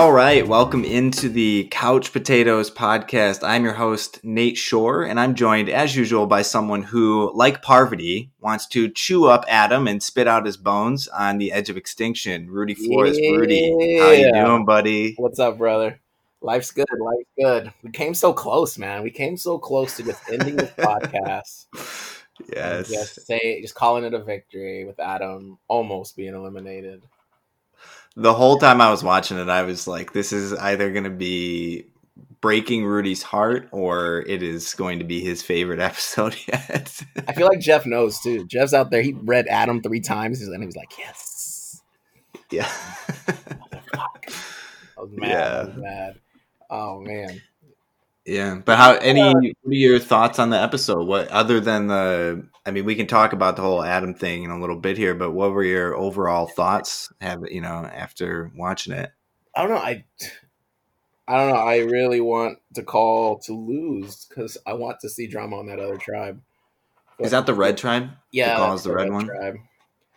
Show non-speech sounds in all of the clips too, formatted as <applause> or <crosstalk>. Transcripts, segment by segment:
All right, welcome into the Couch Potatoes podcast. I'm your host, Nate Shore, and I'm joined, as usual, by someone who, like Parvati, wants to chew up Adam and spit out his bones on the edge of extinction. Rudy Flores. Yeah. Rudy, how you doing, buddy? What's up, brother? Life's good. Life's good. We came so close, man. We came so close to just ending this <laughs> podcast. Yes. Just say, just calling it a victory with Adam almost being eliminated. The whole time I was watching it, I was like, this is either going to be breaking Rudy's heart or it is going to be his favorite <laughs> episode yet. I feel like Jeff knows too. Jeff's out there. He read Adam three times, and he was like, "Yes." yeah. I was <laughs> mad. I Yeah. was mad. Oh man. Yeah, but how? Any? What are your thoughts on the episode? What other than the? I mean, we can talk about the whole Adam thing in a little bit here, but what were your overall thoughts? Have you know after watching it? I don't know. I I don't know. I really want Dakal to lose because I want to see drama on that other tribe. Is that the Red Tribe? yeah? that's is the red one? Tribe.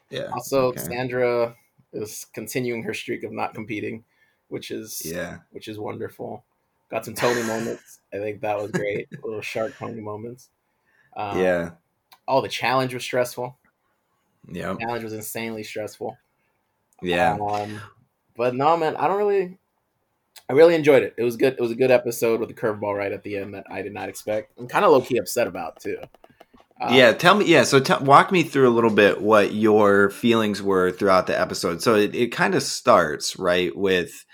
Yeah. Also, Okay. Sandra is continuing her streak of not competing, which is Yeah. which is wonderful. Got some Tony moments. I think that was great. <laughs> Little shark Tony moments. Um, Yeah. Oh, the challenge was stressful. Yeah. challenge was insanely stressful. Yeah. Um, but no, man, I don't really. I really enjoyed it. It was good. It was a good episode with a curveball right at the end that I did not expect. I'm kind of low key upset about too. Uh, yeah. Tell me. Yeah. So tell walk me through a little bit what your feelings were throughout the episode. So it, it kind of starts right with.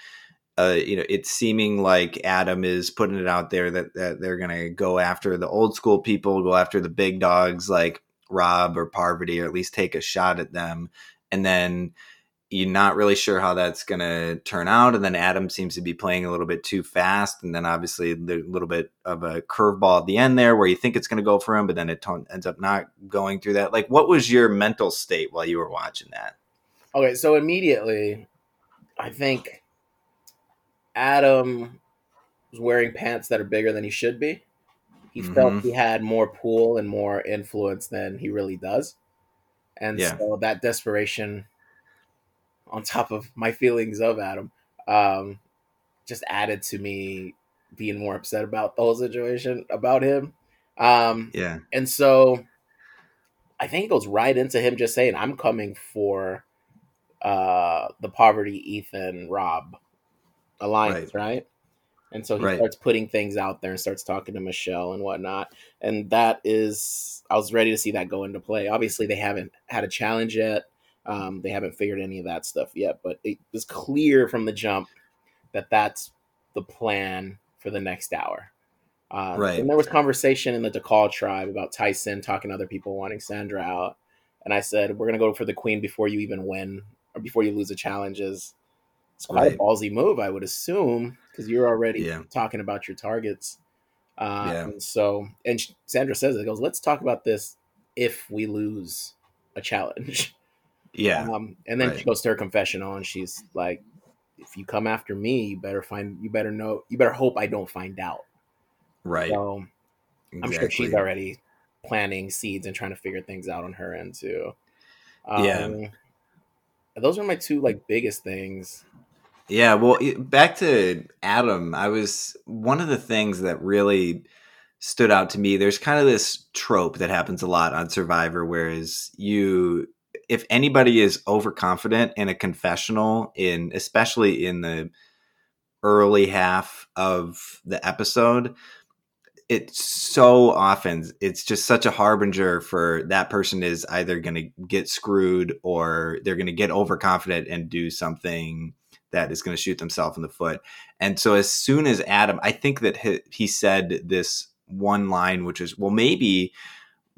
Uh, you know, it's seeming like Adam is putting it out there that, that they're going to go after the old school people, go after the big dogs like Rob or Parvati, or at least take a shot at them. And then you're not really sure how that's going to turn out. And then Adam seems to be playing a little bit too fast. And then obviously a little bit of a curveball at the end there where you think it's going to go for him, but then it ton- ends up not going through that. Like, what was your mental state while you were watching that? Okay, so immediately, I think Adam was wearing pants that are bigger than he should be. He felt Mhm. he had more pull and more influence than he really does. And Yeah. so that desperation, on top of my feelings of Adam, um, just added to me being more upset about the whole situation about him. Um, Yeah. and so I think it goes right into him just saying, I'm coming for uh the Parvati Ethan Rob alliance, right? And so he Right. starts putting things out there and starts talking to Michelle and whatnot. And that is I was ready to see that go into play. Obviously they haven't had a challenge yet. Um, they haven't figured any of that stuff yet, but it was clear from the jump that that's the plan for the next hour. Uh, Right. And there was conversation in the Dakal tribe about Tyson talking to other people wanting Sandra out. And I said, we're going to go for the queen before you even win or before you lose the challenges. It's quite Right. a ballsy move, I would assume, because you're already Yeah. talking about your targets. Uh, Yeah. So, and Sandra says, it goes, let's talk about this if we lose a challenge. Yeah. Um, and then Right. she goes to her confessional and she's like, if you come after me, you better find, you better know, you better hope I don't find out. Right. So I'm sure she's already planting seeds and trying to figure things out on her end too. Yeah. Um, Those are my two like biggest things. Yeah, well, back to Adam, I was one of the things that really stood out to me. There's kind of this trope that happens a lot on Survivor, whereas you, if anybody is overconfident in a confessional, in especially in the early half of the episode, it's so often it's just such a harbinger for that person is either going to get screwed or they're going to get overconfident and do something that is going to shoot themselves in the foot. And so as soon as Adam, I think that he, he said this one line, which is, well, maybe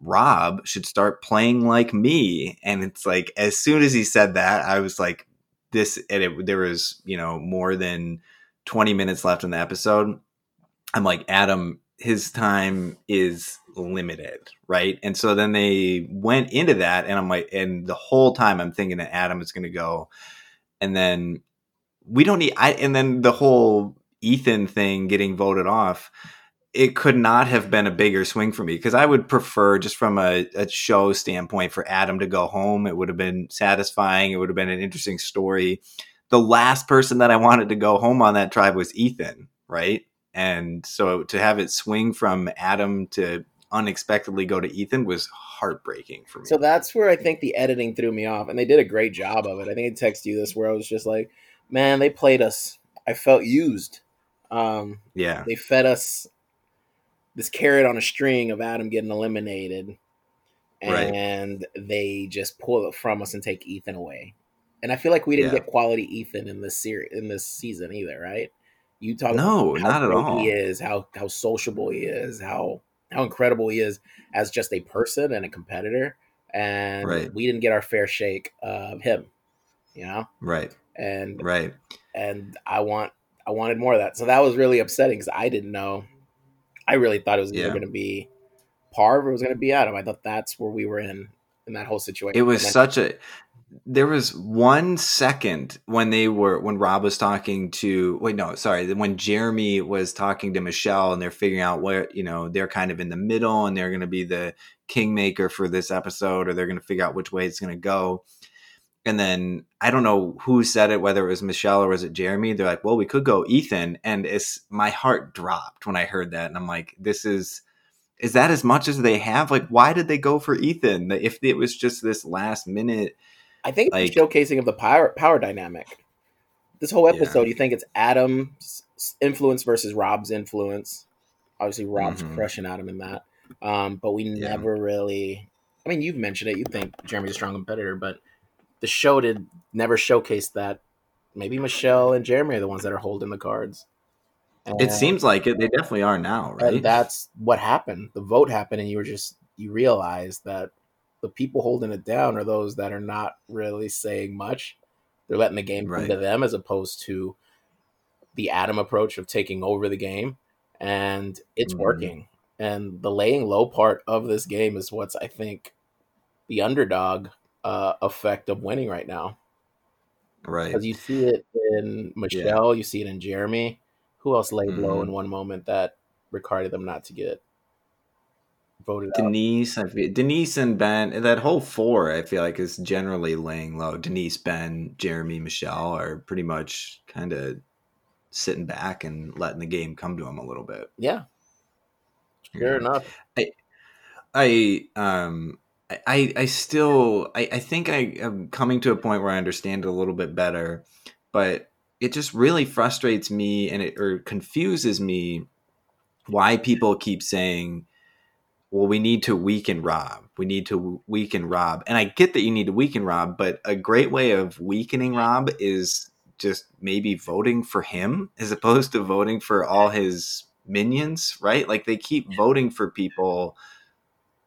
Rob should start playing like me. And it's like, as soon as he said that, I was like, this, and it, there was, you know, more than 20 minutes left in the episode. I'm like, Adam, his time is limited, right? And so then they went into that, and I'm like, and the whole time I'm thinking that Adam is going to go, and then we don't need, I, and then the whole Ethan thing getting voted off. It could not have been a bigger swing for me because I would prefer, just from a, a show standpoint, for Adam to go home. It would have been satisfying. It would have been an interesting story the last person that I wanted to go home on that tribe was Ethan, right? And so to have it swing from Adam to unexpectedly go to Ethan was heartbreaking for me. So that's where I think the editing threw me off, and they did a great job of it. I think I texted you this where I was just like, "Man, they played us. I felt used. Um, yeah, they fed us this carrot on a string of Adam getting eliminated, and right. they just pull it from us and take Ethan away. And I feel like we didn't yeah. get quality Ethan in this series in this season either, right? You talk no, not at all. He is how how sociable he is, how how incredible he is as just a person and a competitor, and right. we didn't get our fair shake of him, you know. Right. And right. And I want I wanted more of that, so that was really upsetting because I didn't know. I really thought it was yeah. going to be Parv or it was going to be Adam. I thought that's where we were in in that whole situation. It was such a there was one second when they were when Rob was talking to wait no sorry when Jeremy was talking to Michelle and they're figuring out where you know they're kind of in the middle and they're going to be the kingmaker for this episode or they're going to figure out which way it's going to go and then I don't know who said it whether it was Michelle or was it Jeremy they're like well we could go Ethan and it's my heart dropped when I heard that and I'm like this is is that as much as they have like why did they go for Ethan if it was just this last minute I think like, it's showcasing of the power power dynamic. This whole episode, yeah. you think it's Adam's influence versus Rob's influence. Obviously, Rob's mm-hmm. crushing Adam in that, um, but we yeah. never really. I mean, you've mentioned it. You think Jeremy's a strong competitor, but the show did never showcase that. Maybe Michelle and Jeremy are the ones that are holding the cards. And, it seems like it. They definitely are now, right? And that's what happened. The vote happened, and you were just you realized that the people holding it down are those that are not really saying much. They're letting the game right. come to them as opposed to the Adam approach of taking over the game. And it's mm-hmm. working. And the laying low part of this game is what's, I think, the underdog uh, effect of winning right now. Right. Because you see it in Michelle, yeah. you see it in Jeremy. Who else laid mm-hmm. low in one moment that required them not to get voted Denise, out. Denise and Ben, that whole four, I feel like is generally laying low. Denise, Ben, Jeremy, Michelle are pretty much kind of sitting back and letting the game come to them a little bit. Yeah, fair enough. I, I, um, I, I still, I, I think I am coming to a point where I understand it a little bit better, but it just really frustrates me and it or confuses me why people keep saying well, we need to weaken Rob. We need to weaken Rob. And I get that you need to weaken Rob, but a great way of weakening Rob is just maybe voting for him as opposed to voting for all his minions, right? Like they keep voting for people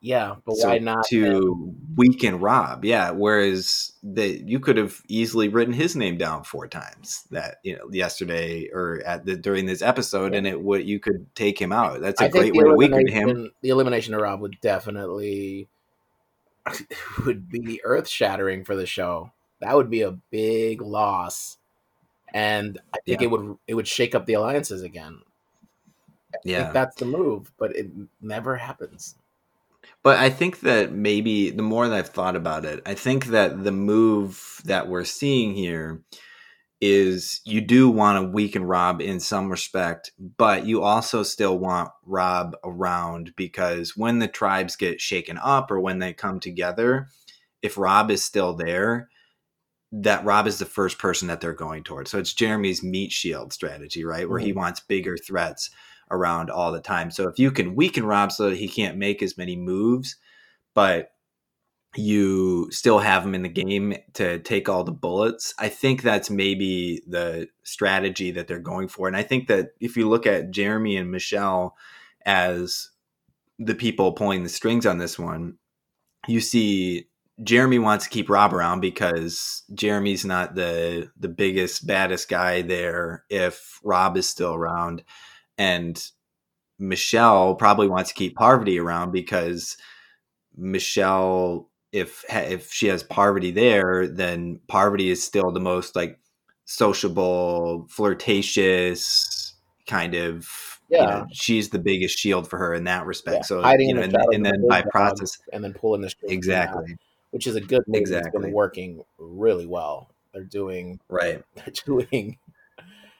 yeah, but so why not to weaken Rob? Yeah, whereas that you could have easily written his name down four times that you know yesterday or at the during this episode, yeah. and it would you could take him out. That's a I great way to weaken him. The elimination of Rob would definitely <laughs> would be earth shattering for the show. That would be a big loss, and I think yeah. it would it would shake up the alliances again. I yeah, that's the move, but it never happens. But I think that maybe the more that I've thought about it, I think that the move that we're seeing here is you do want to weaken Rob in some respect, but you also still want Rob around because when the tribes get shaken up or when they come together, if Rob is still there, that Rob is the first person that they're going towards. So it's Jeremy's meat shield strategy, right? Where mm-hmm. he wants bigger threats around all the time. So if you can weaken Rob so that he can't make as many moves, but you still have him in the game to take all the bullets. I think that's maybe the strategy that they're going for. And I think that if you look at Jeremy and Michelle as the people pulling the strings on this one, you see Jeremy wants to keep Rob around because Jeremy's not the the biggest baddest guy there if Rob is still around and Michelle probably wants to keep Parvati around because Michelle, if if she has Parvati there, then Parvati is still the most like sociable, flirtatious kind of. Yeah, you know, she's the biggest shield for her in that respect. Yeah. So Hiding you know, and, and then by process, and then pulling the exactly, which is a good move. Exactly, it's been working really well. they're doing right. <laughs> they're doing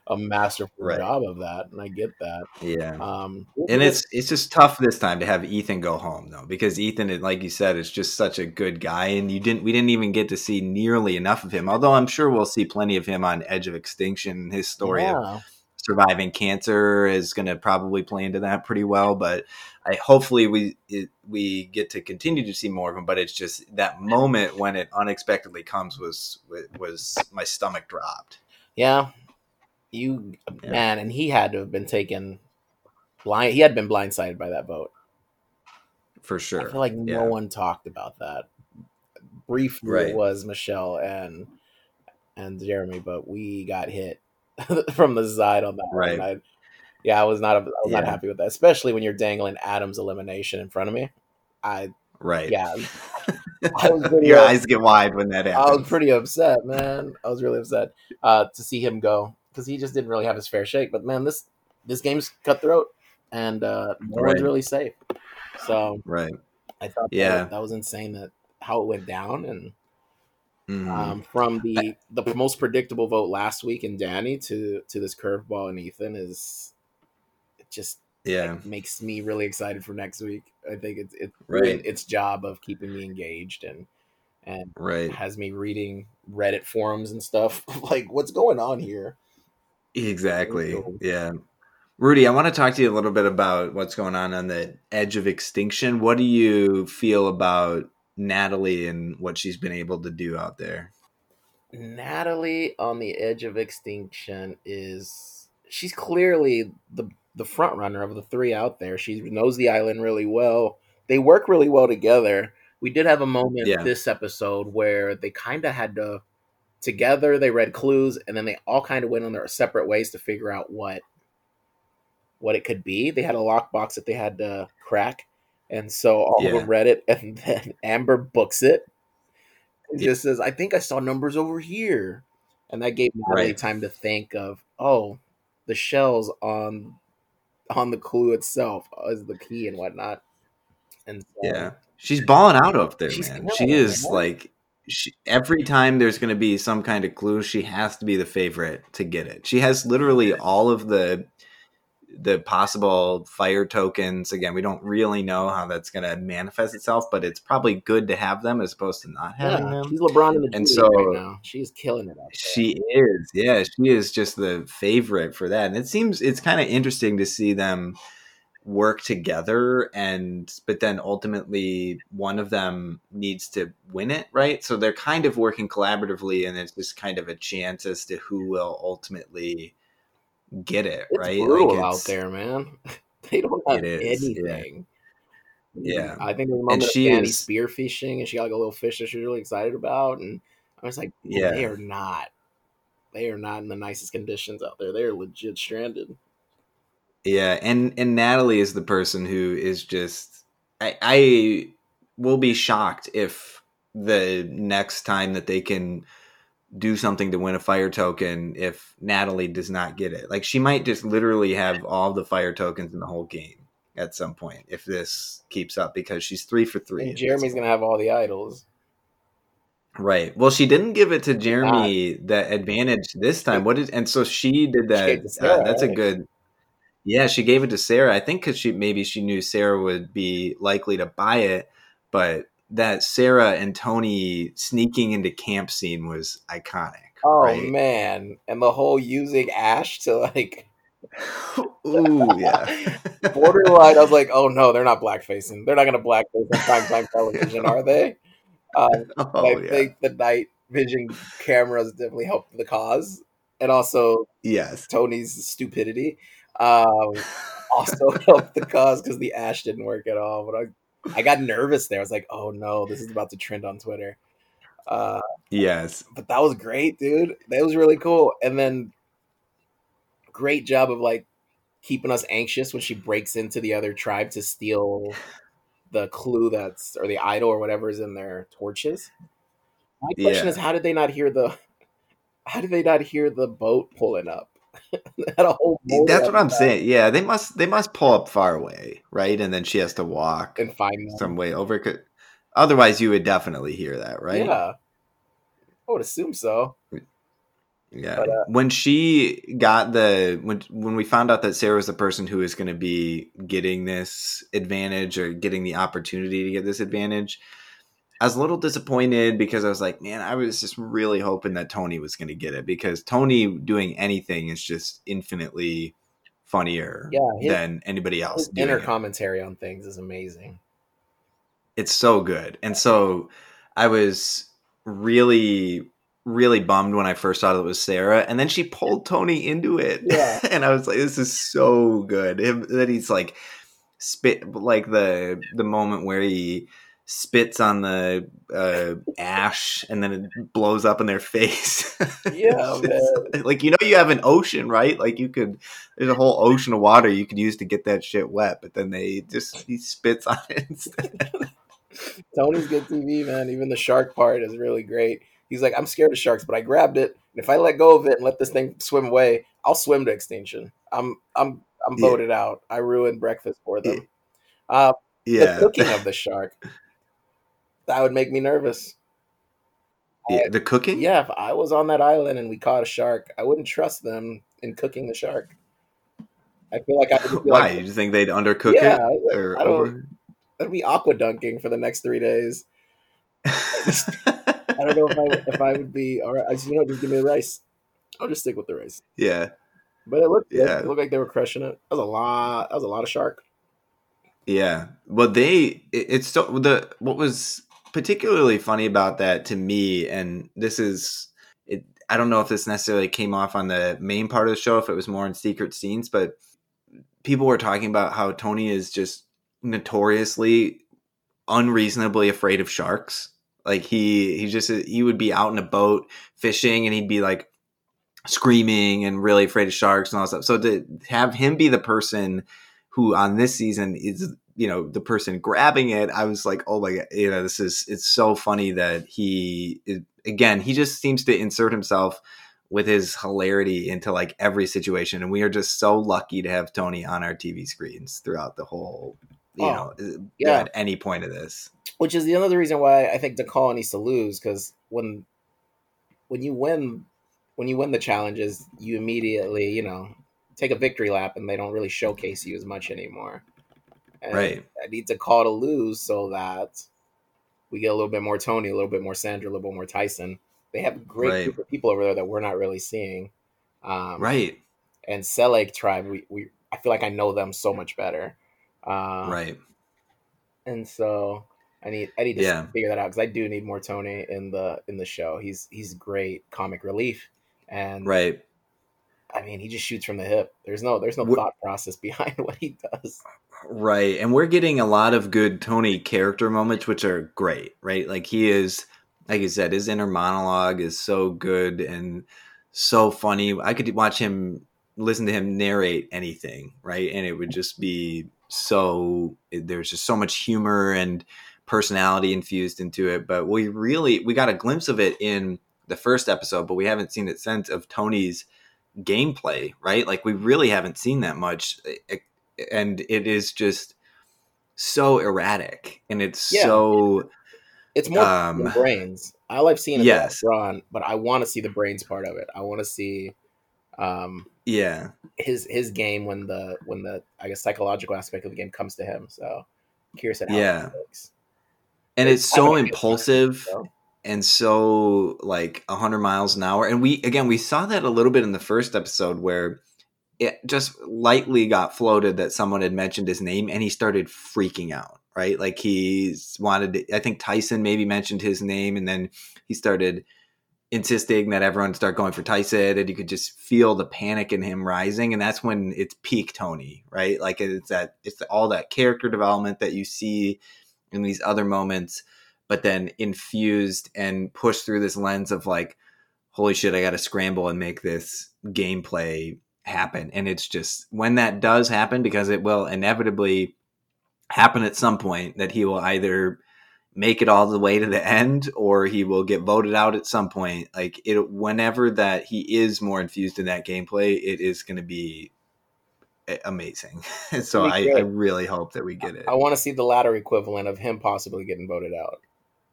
a masterful Right. job of that, and I get that. Yeah. Um, and it's it's just tough this time to have Ethan go home though because Ethan like you said is just such a good guy and you didn't we didn't even get to see nearly enough of him although I'm sure we'll see plenty of him on Edge of Extinction his story of surviving cancer is going to probably play into that pretty well but I hopefully we it, we get to continue to see more of him but it's just that moment when it unexpectedly comes was was my stomach dropped Yeah, you Yeah. man, and he had to have been taken blind. He had been blindsided by that vote. for sure I feel like no Yeah. one talked about that. Briefly, Right. it was Michelle and and Jeremy, but we got hit <laughs> from the side on that. Right. I, yeah, I was not. I was not happy with that, especially when you're dangling Adam's elimination in front of me. I right yeah, <laughs> I was pretty your up- eyes get wide when that happens. I was pretty upset, man. I was really upset uh, to see him go because he just didn't really have his fair shake. But man, this this game's cutthroat, and uh, no one's really safe. So right I thought that, Yeah. that was insane that how it went down, and Mhm. um, from the the most predictable vote last week in Danni to to this curveball in Ethan is it just yeah makes me really excited for next week. I think it's it's Right. doing its job of keeping me engaged and and right has me reading Reddit forums and stuff. <laughs> like, what's going on here? Exactly. Yeah. Rudy, I want to talk to you a little bit about what's going on on the edge of extinction. What do you feel about Natalie and what she's been able to do out there? Natalie on the edge of extinction is she's clearly the the front runner of the three out there. She knows the island really well. They work really well together. We did have a moment Yeah. this episode where they kind of had to together. They read clues and then they all kind of went on their separate ways to figure out what what it could be. They had a lockbox that they had to crack, and so all Yeah. of them read it, <laughs> and then Amber books it. It Yeah. just says, "I think I saw numbers over here," and that gave Natalie Right. time to think of, "Oh, the shells on on the clue itself uh, is the key and whatnot." And so, Yeah. She's balling out up there, man. She is man. like she, every time there's going to be some kind of clue, she has to be the favorite to get it. She has literally all of the the possible fire tokens. Again, we don't really know how that's going to manifest itself, but it's probably good to have them as opposed to not having yeah, them. she's LeBron in the And so- right now. She's killing it. She is, yeah, she is just the favorite for that. And it seems it's kind of interesting to see them work together and but then ultimately one of them needs to win it, right? So they're kind of working collaboratively and it's just kind of a chance as to who will ultimately get it, It's right? brutal Like, out there, man. <laughs> They don't have is, yeah. anything. Yeah. I think there's a moment of she Danni is- spear fishing, and she got like a little fish that she's really excited about, and I was like, Yeah. they are not. They are not in the nicest conditions out there. They are legit stranded. Yeah, and and Natalie is the person who is just I I will be shocked if the next time that they can do something to win a fire token if Natalie does not get it. Like she might just literally have all the fire tokens in the whole game at some point if this keeps up because she's 3 for 3. And Jeremy's gonna have all the idols. Right. Well, she didn't give it to Jeremy the advantage this time. What did and so she did that. Sarah, uh, that's a good. Yeah, she gave it to Sarah. I think because she maybe she knew Sarah would be likely to buy it, but that Sarah and Tony sneaking into camp scene was iconic. Oh right? man, and the whole using Ash to like <laughs> Ooh, yeah. <laughs> borderline. I was like, oh no, they're not blackfacing. They're not gonna blackface on primetime television, are they? Um, <laughs> oh, I yeah. think the night vision cameras definitely helped the cause, and also yes. Tony's stupidity um, <laughs> also <laughs> helped the cause because the ash didn't work at all. But I, I got nervous there. I was like, oh no, this is about to trend on Twitter. Uh, Yes. but that was great, dude. That was really cool. And then great job of like keeping us anxious when she breaks into the other tribe to steal the clue that's or the idol or whatever is in their torches. My question Yeah. is how did they not hear the <laughs> how did they not hear the boat pulling up? <laughs> Had a whole That's what I'm saying. Yeah, they must they must pull up far away, right? And then she has to walk and find them. some way over. Otherwise, you would definitely hear that, right? Yeah. I would assume so. Yeah. But, uh, when she got the when when we found out that Sarah was the person who was going to be getting this advantage or getting the opportunity to get this advantage, I was a little disappointed because I was like, man, I was just really hoping that Tony was going to get it because Tony doing anything is just infinitely funnier Yeah, his- than anybody else. Inner it. commentary on things is amazing. it's so good and so i was really really bummed when i first saw that it was sarah and then she pulled tony into it Yeah. <laughs> and i was like this is so good Him, that he's like spit like the the moment where he spits on the uh, ash and then it blows up in their face <laughs> Yeah, just- like you know you have an ocean right like you could there's a whole ocean of water you could use to get that shit wet but then they just he spits on it <laughs> instead Tony's good TV, man. Even the shark part is really great. He's like, I'm scared of sharks, but I grabbed it, and if I let go of it and let this thing swim away, I'll swim to extinction. I'm I'm I'm Yeah. voted out. I ruined breakfast for them. Uh, yeah The cooking of <laughs> the shark that would make me nervous. Yeah, the cooking. Yeah, if I was on that island and we caught a shark, I wouldn't trust them in cooking the shark. I feel like I would <laughs> Why? like, you think they'd undercook Yeah, it or I don't- over? I'd be aqua dunking for the next three days. <laughs> I don't know if I if I would be all right. I just, you know, just give me the rice. I'll just stick with the rice. yeah, But it looked, Yeah. it looked like they were crushing it. That was a lot. That was a lot of shark. yeah. but they it, it's so the what was particularly funny about that to me, and this is it. I don't know if this necessarily came off on the main part of the show, if it was more in secret scenes, but people were talking about how Tony is just notoriously unreasonably afraid of sharks. Like he he just he would be out in a boat fishing and he'd be like screaming and really afraid of sharks and all that stuff. So to have him be the person who on this season is you know the person grabbing it, I was like, oh my god, you know this is it's so funny that he is, again he just seems to insert himself with his hilarity into like every situation and we are just so lucky to have Tony on our TV screens throughout the whole you Oh, know uh, yeah. at any point of this. Which is the other reason why I think Dakal needs to lose because when when you win when you win the challenges, you immediately you know take a victory lap and they don't really showcase you as much anymore. And Right. I need Dakal to lose so that we get a little bit more Tony, a little bit more Sandra, a little bit more Tyson. They have a great Right. group of people over there that we're not really seeing. Um, Right. and Sele tribe, we, we I feel like I know them so much better. Uh, right. And so I need I need to Yeah. figure that out because I do need more Tony in the in the show. He's he's great comic relief, and Right. I mean he just shoots from the hip. There's no there's no Wh- thought process <laughs> behind what he does. Right. And we're getting a lot of good Tony character moments, which are great, right? Like he is, like you said, his inner monologue is so good and so funny. I could watch him, listen to him narrate anything, right? And it would just be so, there's just so much humor and personality infused into it. But we really, we got a glimpse of it in the first episode, but we haven't seen it since of Tony's gameplay, right? Like we really haven't seen that much. Eh, And it is just so erratic and it's Yeah. so It's more Um, brains. All I've seen is yes. brawn, but I want to see the brains part of it. I want to see um, yeah his his game when the when the I guess psychological aspect of the game comes to him. So curious at how Yeah. and it's I so impulsive and so like 100 miles an hour and we again we saw that a little bit in the first episode where it just lightly got floated that someone had mentioned his name and he started freaking out right? Like he wanted to, i think tyson maybe mentioned his name and then he started insisting that everyone start going for tyson and you could just feel the panic in him rising and that's when it's peak tony right? Like it's that it's all that character development that you see in these other moments but then infused and pushed through this lens of like, holy shit, I got to scramble and make this gameplay happen. And it's just when that does happen, because it will inevitably happen at some point, that he will either make it all the way to the end or he will get voted out at some point. Like it, whenever that he is more infused in that gameplay, it is going to be amazing. <laughs> so I. I really hope that we get it. I want to see the latter equivalent of him possibly getting voted out.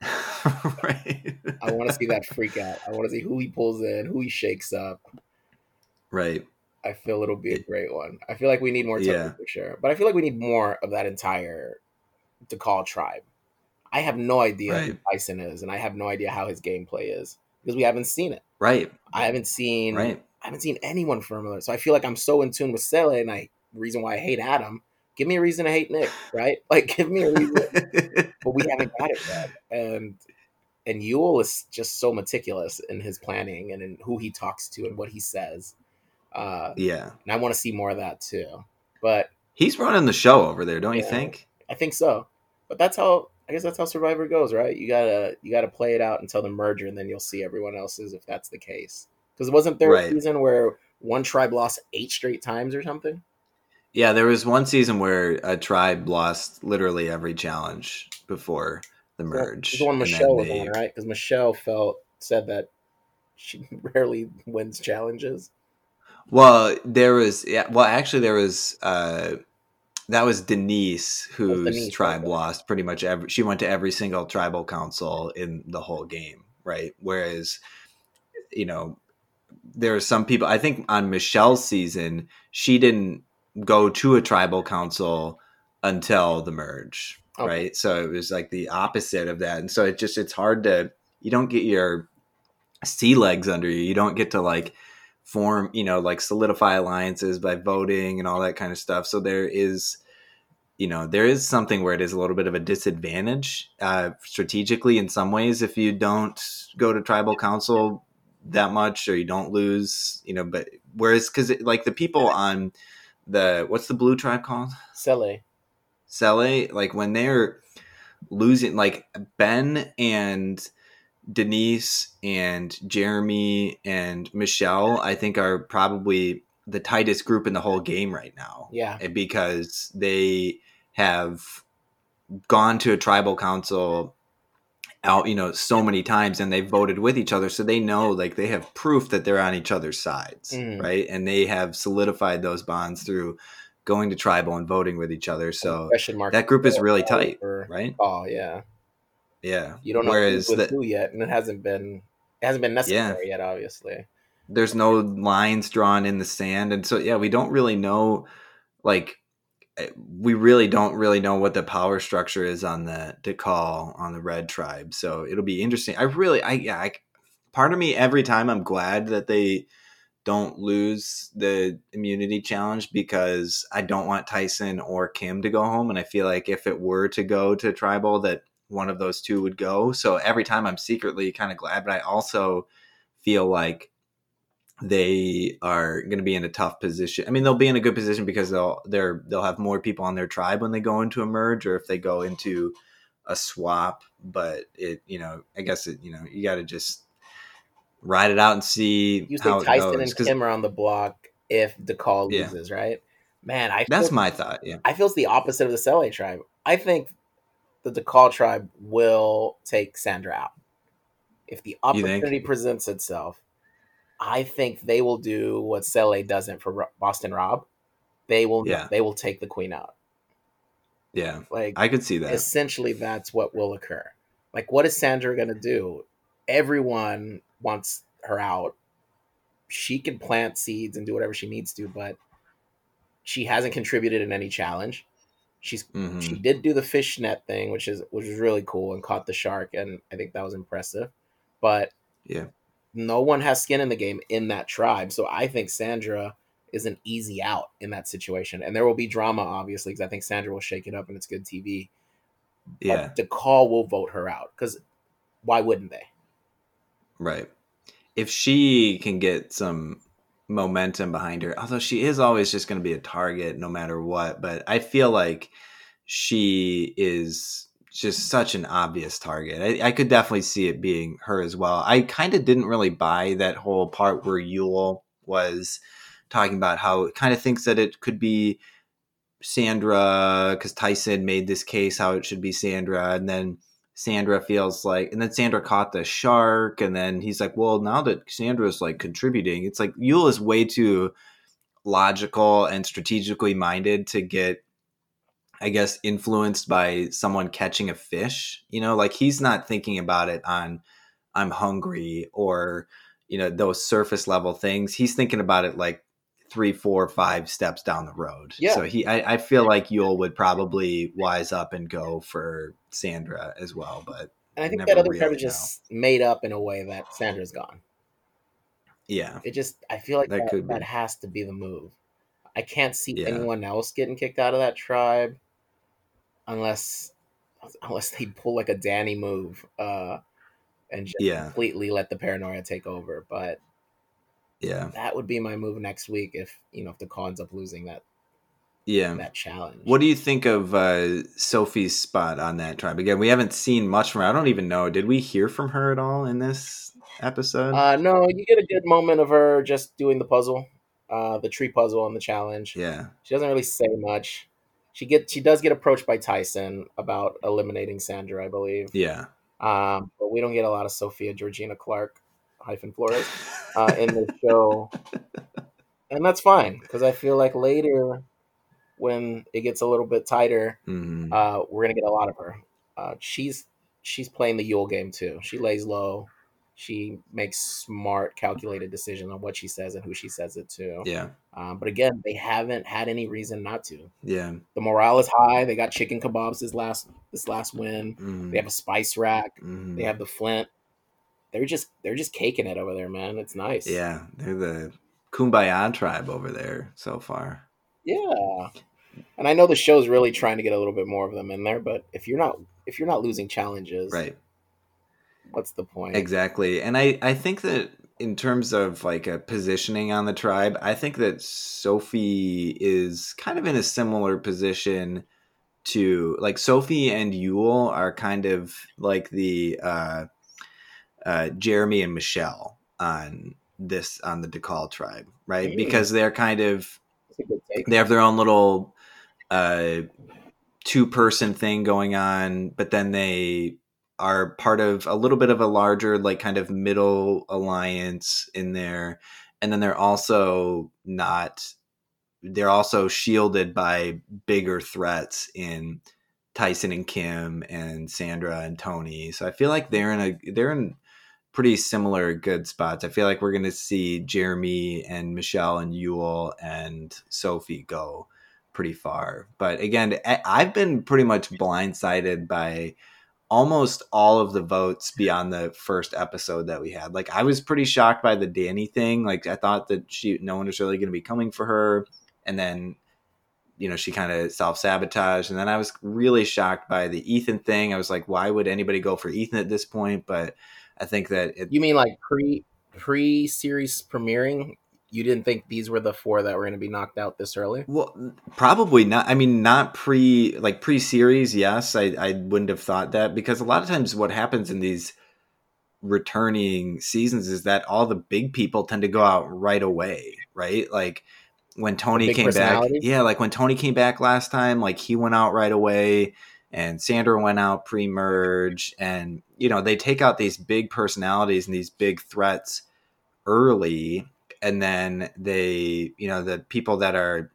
<laughs> right. I want to see that freak out. I want to see who he pulls in, who he shakes up. Right. I feel it'll be a great one. I feel like we need more Tucker Yeah. for sure, but I feel like we need more of that entire Dakal tribe. I have no idea who Right. Tyson is, and I have no idea how his gameplay is because we haven't seen it. Right. I haven't seen Right. I haven't seen anyone from Miller. So I feel like I'm so in tune with Sele, and I reason why I hate Adam. Give me a reason to hate Nick, <laughs> right? Like give me a reason. <laughs> but we haven't got it yet. And and Yul is just so meticulous in his planning and in who he talks to and what he says. Uh, yeah. and I want to see more of that too. But He's running the show over there, don't you think? I think so. But that's how I guess that's how Survivor goes, right? You gotta you gotta play it out until the merger, and then you'll see everyone else's if that's the case. Because it wasn't there Right. a season where one tribe lost eight straight times or something? Yeah, there was one season where a tribe lost literally every challenge before the merge. The one Michelle was they- on, right? Because Michelle felt said that she <laughs> rarely wins challenges. Well, there was yeah. Well, actually, there was uh, that was Denise whose Denise, tribe lost pretty much every. She went to every single tribal council in the whole game, right? Whereas, you know, there are some people. I think on Michelle's season, she didn't go to a tribal council until the merge, Okay. right? So it was like the opposite of that, and so it just it's hard to you don't get your sea legs under you. You don't get to like form, you know, like solidify alliances by voting and all that kind of stuff. So there is, you know, there is something where it is a little bit of a disadvantage uh, strategically in some ways if you don't go to tribal council that much or you don't lose, you know, but whereas because like the people on the what's the blue tribe called? Sele. Sele, like when they're losing, like Ben and Denise and Jeremy and Michelle, I think are probably the tightest group in the whole game right now. Yeah. Because they have gone to a tribal council out, you know, so many times and they've voted with each other. So they know, like, they have proof that they're on each other's sides, Mhm. right? And they have solidified those bonds through going to tribal and voting with each other. So mark. that group is really tight, for- right? Oh yeah. Yeah. You don't know Whereas with the- who yet, and it hasn't been it hasn't been necessary yet, obviously. there's no lines drawn in the sand and so yeah we don't really know like eh, we really don't really know what the power structure is on the Dakal on the red tribe so it'll be interesting i really i yeah I, part of me every time i'm glad that they don't lose the immunity challenge because i don't want tyson or kim to go home and i feel like if it were to go to tribal that one of those two would go so every time i'm secretly kind of glad but i also feel like they are going to be in a tough position. I mean, they'll be in a good position because they'll they're they'll have more people on their tribe when they go into a merge, or if they go into a swap. But it, you know, I guess it, you know, you got to just ride it out and see You it Tyson goes. and Kim are on the block if Dakal Yeah. loses, right? Man, I that's feel, my thought. Yeah, I feel it's the opposite of the Sele tribe. I think the Dakal tribe will take Sandra out. If the opportunity presents itself, I think they will do what Sele doesn't for Boston Rob. They will Yeah. they will take the queen out. yeah, Like I could see that. essentially that's what will occur. Like what is Sandra going to do? Everyone wants her out. She can plant seeds and do whatever she needs to, but she hasn't contributed in any challenge. She's Mhm. she did do the fish net thing, which is which was really cool and caught the shark and I think that was impressive. But Yeah. no one has skin in the game in that tribe. So I think Sandra is an easy out in that situation. And there will be drama, obviously, because I think Sandra will shake it up and it's good TV. Yeah, But Dakal will vote her out because why wouldn't they? right. If she can get some momentum behind her, although she is always just going to be a target no matter what, but I feel like she is just such an obvious target. I, I could definitely see it being her as well. I kind of didn't really buy that whole part where Yul was talking about how it kind of thinks that it could be Sandra because Tyson made this case how it should be Sandra, and then Sandra feels like, and then Sandra caught the shark, and then he's like, well, now that Sandra's like contributing, it's like Yul is way too logical and strategically minded to get I guess influenced by someone catching a fish. You know, like he's not thinking about it on I'm hungry or you know those surface level things. He's thinking about it like three, four, five steps down the road. Yeah. So he, I, I feel like Yul would probably wise up and go for Sandra as well. But And I think that other really is just made up in a way that Sandra's gone. yeah, It just I feel like That that, that has to be the move. I can't see Yeah. anyone else getting kicked out of that tribe unless unless they pull like a Danni move uh and just Yeah. completely let the paranoia take over. But yeah, that would be my move next week if you know if the con ends up losing that yeah. that challenge. What do you think of uh, Sophie's spot on that tribe? Again, we haven't seen much from her. I don't even know. Did we hear from her at all in this episode? Uh, no, you get a good moment of her just doing the puzzle, uh, the tree puzzle and the challenge. yeah, She doesn't really say much. She get she does get approached by Tyson about eliminating Sandra, I believe. yeah. Um, but we don't get a lot of Sophia Georgina Clarke hyphen Flores uh, in the show, <laughs> and that's fine because I feel like later when it gets a little bit tighter, Mhm. uh, we're gonna get a lot of her. Uh, she's she's playing the Yul game too. She lays low. She makes smart, calculated decisions on what she says and who she says it to. yeah, Um, but again, they haven't had any reason not to. yeah. The morale is high. They got chicken kebabs this last this last win. Mhm. They have a spice rack. Mhm. They have the flint. They're just they're just caking it over there, man. It's nice. Yeah, they're the Kumbaya tribe over there so far. Yeah. And I know the show's really trying to get a little bit more of them in there, but if you're not if you're not losing challenges, Right. what's the point? Exactly. And I, I think that in terms of like a positioning on the tribe, I think that Sophie is kind of in a similar position to like Sophie and Yul are kind of like the uh, uh, Jeremy and Michelle on this on the Dakal tribe, right? Mm. Because they're kind of It's a good take. they have their own little uh two person thing going on but then they are part of a little bit of a larger like kind of middle alliance in there and then they're also not they're also shielded by bigger threats in Tyson and Kim and Sandra and Tony so I feel like they're in a they're in pretty similar good spots. I feel like we're going to see Jeremy and Michelle and Yul and Sophie go pretty far. But again, I've been pretty much blindsided by almost all of the votes beyond the first episode that we had. Like I was pretty shocked by the Danni thing. Like I thought that she no one was really going to be coming for her and then you know, she kind of self sabotaged. And then I was really shocked by the Ethan thing. I was like, why would anybody go for Ethan at this point? But I think that it, You mean like pre pre series premiering? You didn't think these were the four that were going to be knocked out this early? well, probably not. I mean, not pre like pre series. Yes, I, I wouldn't have thought that because a lot of times what happens in these returning seasons is that all the big people tend to go out right away, right? Like when Tony came back, yeah, like when Tony came back last time, like he went out right away and Sandra went out pre-merge and you know, they take out these big personalities and these big threats early and then they, you know, the people that are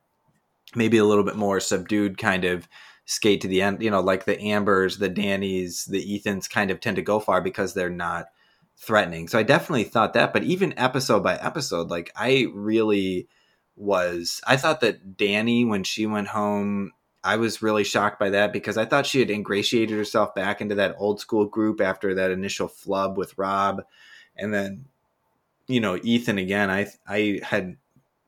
maybe a little bit more subdued kind of skate to the end, you know, like the Ambers, the Dannis, the Ethans kind of tend to go far because they're not threatening. So I definitely thought that, but even episode by episode, like I really was I thought that Danni when she went home I was really shocked by that because I thought she had ingratiated herself back into that old school group after that initial flub with Rob. And then you know Ethan again I I had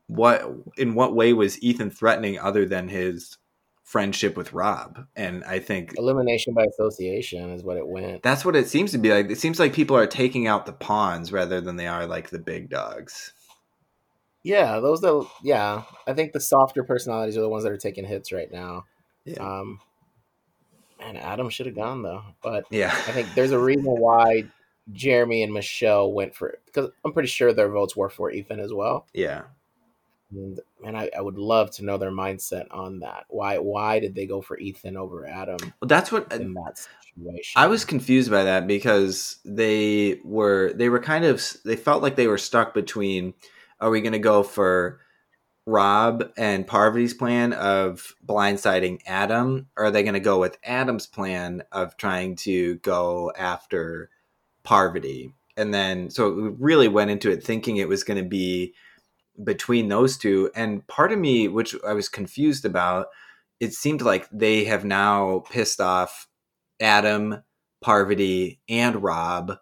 what in what way was Ethan threatening other than his friendship with Rob? And I think Elimination by association is what it went. that's what it seems to be. Like it seems like people are taking out the pawns rather than they are like the big dogs Yeah, those that yeah, I think the softer personalities are the ones that are taking hits right now. yeah Um and Adam should have gone though, but yeah I think there's a reason why Jeremy and Michelle went for it because I'm pretty sure their votes were for Ethan as well. yeah And man, I, I would love to know their mindset on that. Why why did they go for Ethan over Adam well that's what in that situation? I was confused by that because they were they were kind of they felt like they were stuck between are we going to go for Rob and Parvati's plan of blindsiding Adam, or are they going to go with Adam's plan of trying to go after Parvati? And then, so we really went into it thinking it was going to be between those two. And part of me, which I was confused about, it seemed like they have now pissed off Adam, Parvati, and Rob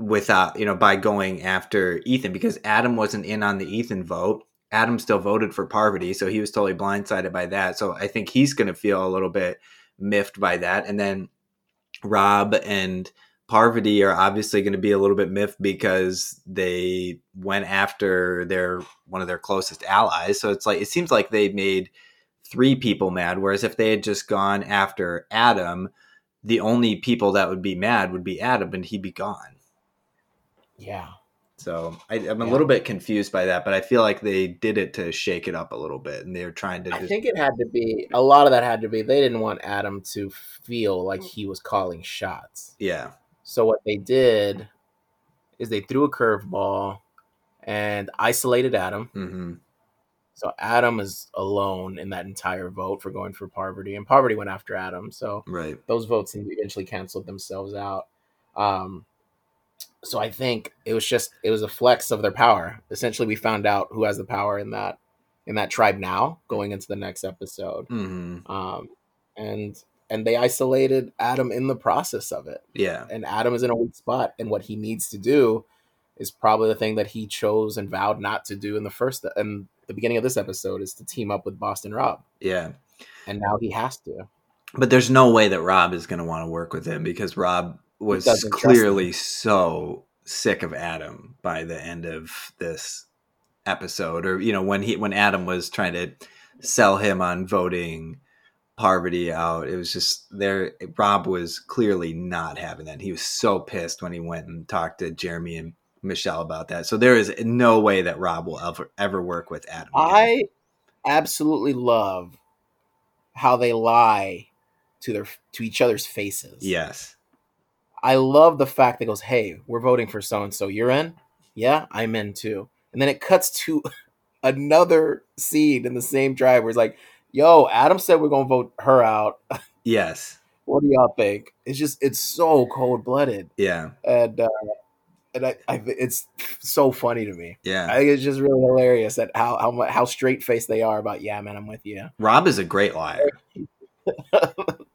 without, you know, by going after Ethan because Adam wasn't in on the Ethan vote Adam still voted for Parvati, so he was totally blindsided by that. So I think he's going to feel a little bit miffed by that. And then Rob and Parvati are obviously going to be a little bit miffed because they went after their one of their closest allies. So it's like it seems like they made three people mad. Whereas if they had just gone after Adam, the only people that would be mad would be Adam, and he'd be gone. Yeah, so I, am a yeah. little bit confused by that, but I feel like they did it to shake it up a little bit, and they're trying to. I think it had to be a lot of that had to be they didn't want Adam to feel like he was calling shots. Yeah. So what they did is they threw a curveball and isolated Adam. Mm-hmm. So Adam is alone in that entire vote for going for Parvati, and Parvati went after Adam. So right. those votes eventually canceled themselves out. Um, so I think it was just it was a flex of their power. Essentially, we found out who has the power in that in that tribe now going into the next episode. Mm-hmm. Um, and and they isolated Adam in the process of it. Yeah, and Adam is in a weak spot, and what he needs to do is probably the thing that he chose and vowed not to do in the first and the beginning of this episode is to team up with Boston Rob. Yeah, and now he has to. But there's no way that Rob is going to want to work with him because Rob was clearly so sick of Adam by the end of this episode, or you know when he when Adam was trying to sell him on voting Parvati out. It was just there. Rob was clearly not having that. He was so pissed when he went and talked to Jeremy and Michelle about that. So there is no way that Rob will ever ever work with Adam. Again. I absolutely love how they lie to their to each other's faces. Yes. I love the fact that goes, "Hey, we're voting for so and so. You're in? Yeah, I'm in too." And then it cuts to <laughs> another scene in the same drive where it's like, "Yo, Adam said we're gonna vote her out." Yes. <laughs> what do y'all think? It's just it's so cold blooded. Yeah. And uh, and I, I, it's so funny to me. Yeah, I think it's just really hilarious at how how how straight faced they are about. Yeah, man, I'm with you. Rob is a great liar.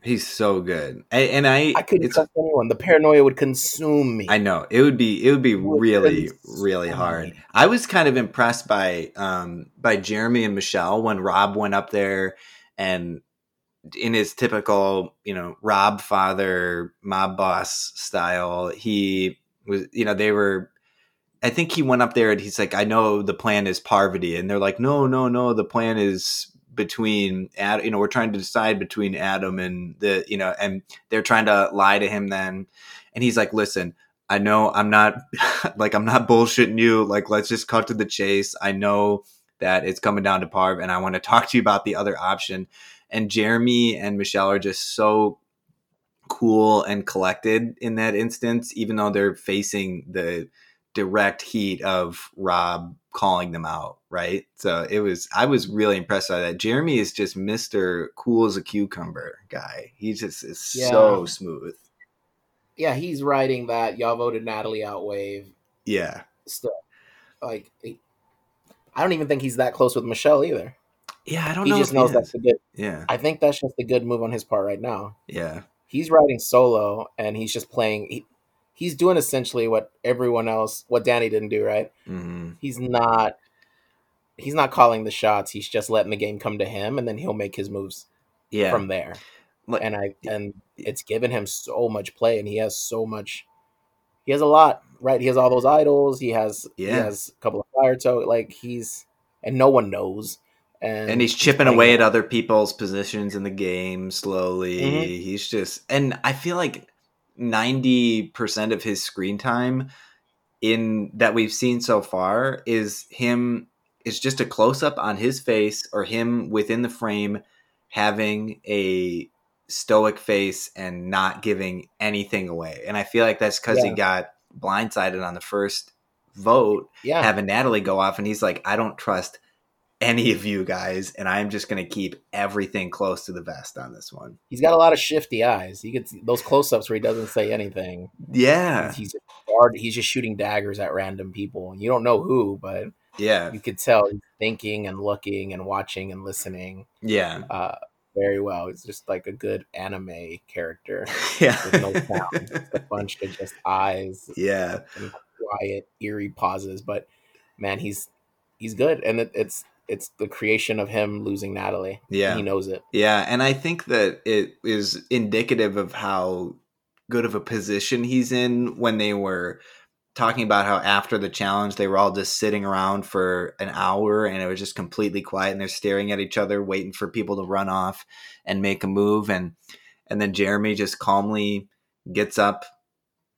He's so good, and, and I I couldn't trust anyone. The paranoia would consume me. I know it would be it would be it would really really hard. Me. I was kind of impressed by um by Jeremy and Michelle when Rob went up there and in his typical you know Rob father mob boss style he was you know they were I think he went up there and he's like, I know the plan is Parvati. And they're like, no, no, no, the plan is between Adam, you know, we're trying to decide between Adam and the, you know, and they're trying to lie to him then. And he's like, listen, I know I'm not <laughs> like, I'm not bullshitting you. Like, let's just cut to the chase. I know that it's coming down to Parv and I want to <laughs> talk to you about the other option. And Jeremy and Michelle are just so cool and collected in that instance, even though they're facing the direct heat of Rob calling them out, right? So it was I was really impressed by that. Jeremy is just Mr. cool as a cucumber guy. He just is yeah. so smooth. Yeah, he's writing that y'all voted Natalie out wave. Yeah. Stuff. Like I don't even think he's that close with Michelle either. Yeah, I don't he know. He just knows that's a good Yeah. I think that's just a good move on his part right now. Yeah. He's writing solo and he's just playing he, he's doing essentially what everyone else, what Danni didn't do, right? Mm-hmm. He's not he's not calling the shots. He's just letting the game come to him, and then he'll make his moves yeah. from there. and I and it's given him so much play, and he has so much. He has a lot, right? He has all those idols. He has yeah. he has a couple of fire toe. Like he's and no one knows. And, and he's chipping away at other people's positions in the game slowly. Mm-hmm. He's just and I feel like 90% of his screen time in that we've seen so far is him is just a close up on his face or him within the frame having a stoic face and not giving anything away. And I feel like that's cuz yeah. he got blindsided on the first vote yeah. having Natalie go off and he's like I don't trust any of you guys, and I'm just going to keep everything close to the vest on this one. He's got a lot of shifty eyes. He gets those close ups where he doesn't say anything. Yeah. He's hard, he's just shooting daggers at random people. You don't know who, but yeah, you could tell he's thinking and looking and watching and listening. Yeah. Uh, very well. It's just like a good anime character. <laughs> Yeah. With no sound. A bunch of just eyes. Yeah. And quiet, eerie pauses. But man, he's he's good. And it, it's it's the creation of him losing Natalie. Yeah. He knows it. Yeah. And I think that it is indicative of how good of a position he's in when they were talking about how after the challenge they were all just sitting around for an hour and it was just completely quiet and they're staring at each other waiting for people to run off and make a move. And and then Jeremy just calmly gets up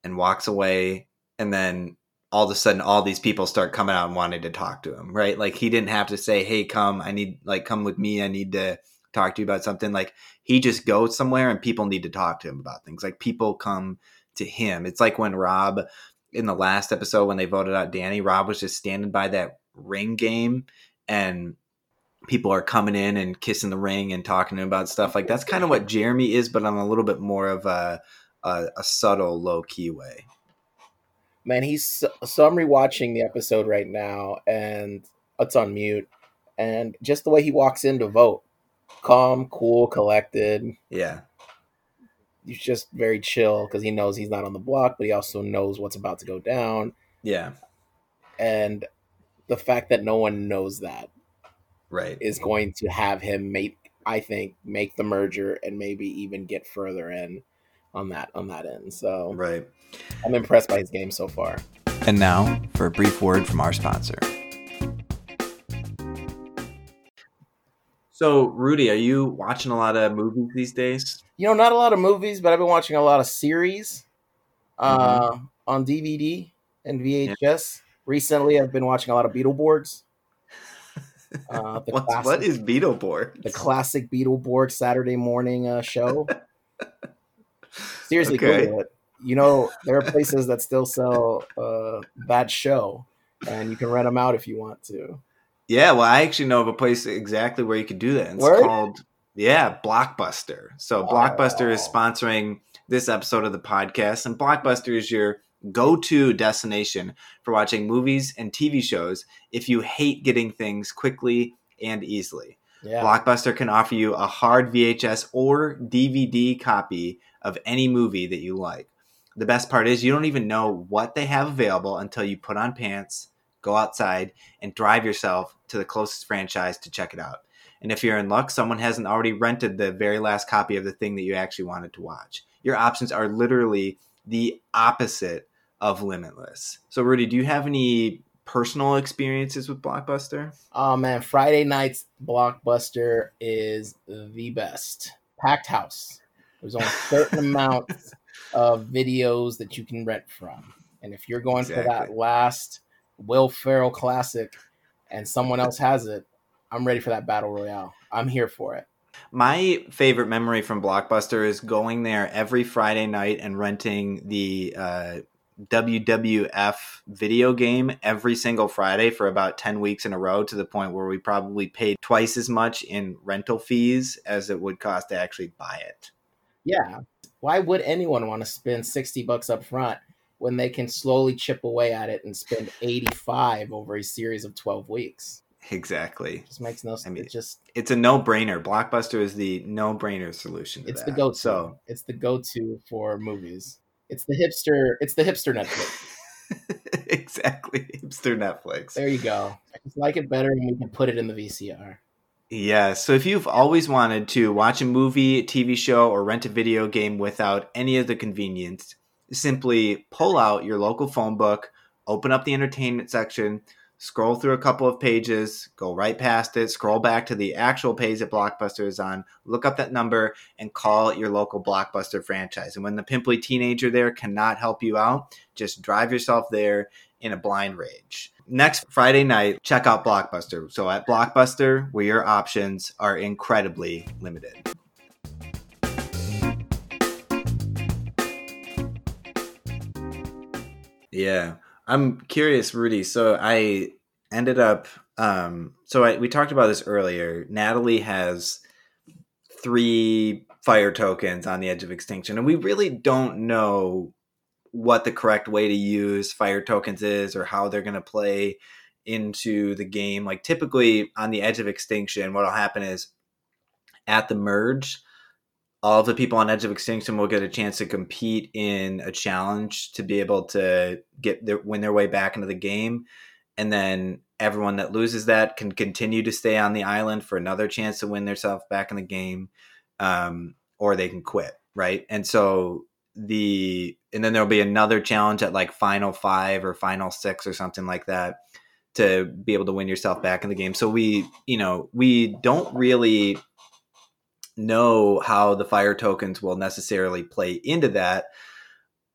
and walks away. And then all of a sudden all these people start coming out and wanting to talk to him right? Like he didn't have to say hey come i need like come with me i need to talk to you about something. Like he just goes somewhere and people need to talk to him about things. Like people come to him. It's like when rob in the last episode when they voted out Danni rob was just standing by that ring game and people are coming in and kissing the ring and talking to him about stuff like that's kind of what jeremy is but on a little bit more of a a, a subtle low key way. Man he's so, so i'm rewatching the episode right now and it's on mute and just the way he walks in to vote. Calm cool collected. Yeah he's just very chill because he knows he's not on the block but he also knows what's about to go down. Yeah. And the fact that no one knows that right. is going to have him make i think make the merger and maybe even get further in on that on that end. So right. I'm impressed by his game so far. And now for a brief word from our sponsor. So rudy are you watching a lot of movies these days you know not a lot of movies but i've been watching a lot of series uh, mm-hmm. on dvd and vhs yeah. recently i've been watching a lot of beetleborgs <laughs> uh, classic, what is beetleborg the classic beetleborg saturday morning uh, show Seriously, <laughs> okay. It. You know, there are places that still sell uh, that show, and you can rent them out if you want to. Yeah, well, I actually know of a place exactly where you could do that. It's Word? called yeah, Blockbuster. So Blockbuster is sponsoring this episode of the podcast, and Blockbuster is your go-to destination for watching movies and TV shows if you hate getting things quickly and easily. Yeah. Blockbuster can offer you a hard VHS or DVD copy of any movie that you like. The best part is you don't even know what they have available until you put on pants, go outside, and drive yourself to the closest franchise to check it out. And if you're in luck, someone hasn't already rented the very last copy of the thing that you actually wanted to watch. Your options are literally the opposite of limitless. So, Rudy, do you have any personal experiences with Blockbuster? Oh man, Friday nights Blockbuster is the best. Packed house. There's only <laughs> certain amount of videos that you can rent from. And if you're going exactly. for that last Will Ferrell classic and someone else has it, I'm ready for that battle royale. I'm here for it. My favorite memory from Blockbuster is going there every Friday night and renting the uh, WWF video game every single Friday for about 10 weeks in a row to the point where we probably paid twice as much in rental fees as it would cost to actually buy it. Yeah. Why would anyone want to spend 60 bucks up front when they can slowly chip away at it and spend 85 over a series of 12 weeks? Exactly. It just makes no sense. I mean, it just it's a no-brainer. Blockbuster is the no-brainer solution. it's that. the go-to. So it's the go-to for movies. It's the hipster. It's the hipster Netflix. <laughs> exactly, hipster Netflix. There you go. I just like it better, and we can put it in the VCR. Yeah, so if you've always wanted to watch a movie, TV show, or rent a video game without any of the convenience, simply pull out your local phone book, open up the entertainment section, scroll through a couple of pages, go right past it, scroll back to the actual page that Blockbuster is on, look up that number, and call your local Blockbuster franchise. And when the pimply teenager there cannot help you out, just drive yourself there in a blind rage. Next Friday night, check out Blockbuster. So at Blockbuster, where your options are incredibly limited. Yeah. I'm curious, Rudy. So I ended up um, so I, we talked about this earlier. Natalie has three fire tokens on the edge of extinction, and we really don't know what the correct way to use fire tokens is or how they're going to play into the game. Like typically on the edge of extinction, what'll happen is at the merge, all the people on edge of extinction will get a chance to compete in a challenge to be able to get their win their way back into the game. And then everyone that loses that can continue to stay on the island for another chance to win themselves back in the game um, or they can quit right? And so the and then there'll be another challenge at like final five or final six or something like that to be able to win yourself back in the game. So we you know we don't really know how the fire tokens will necessarily play into that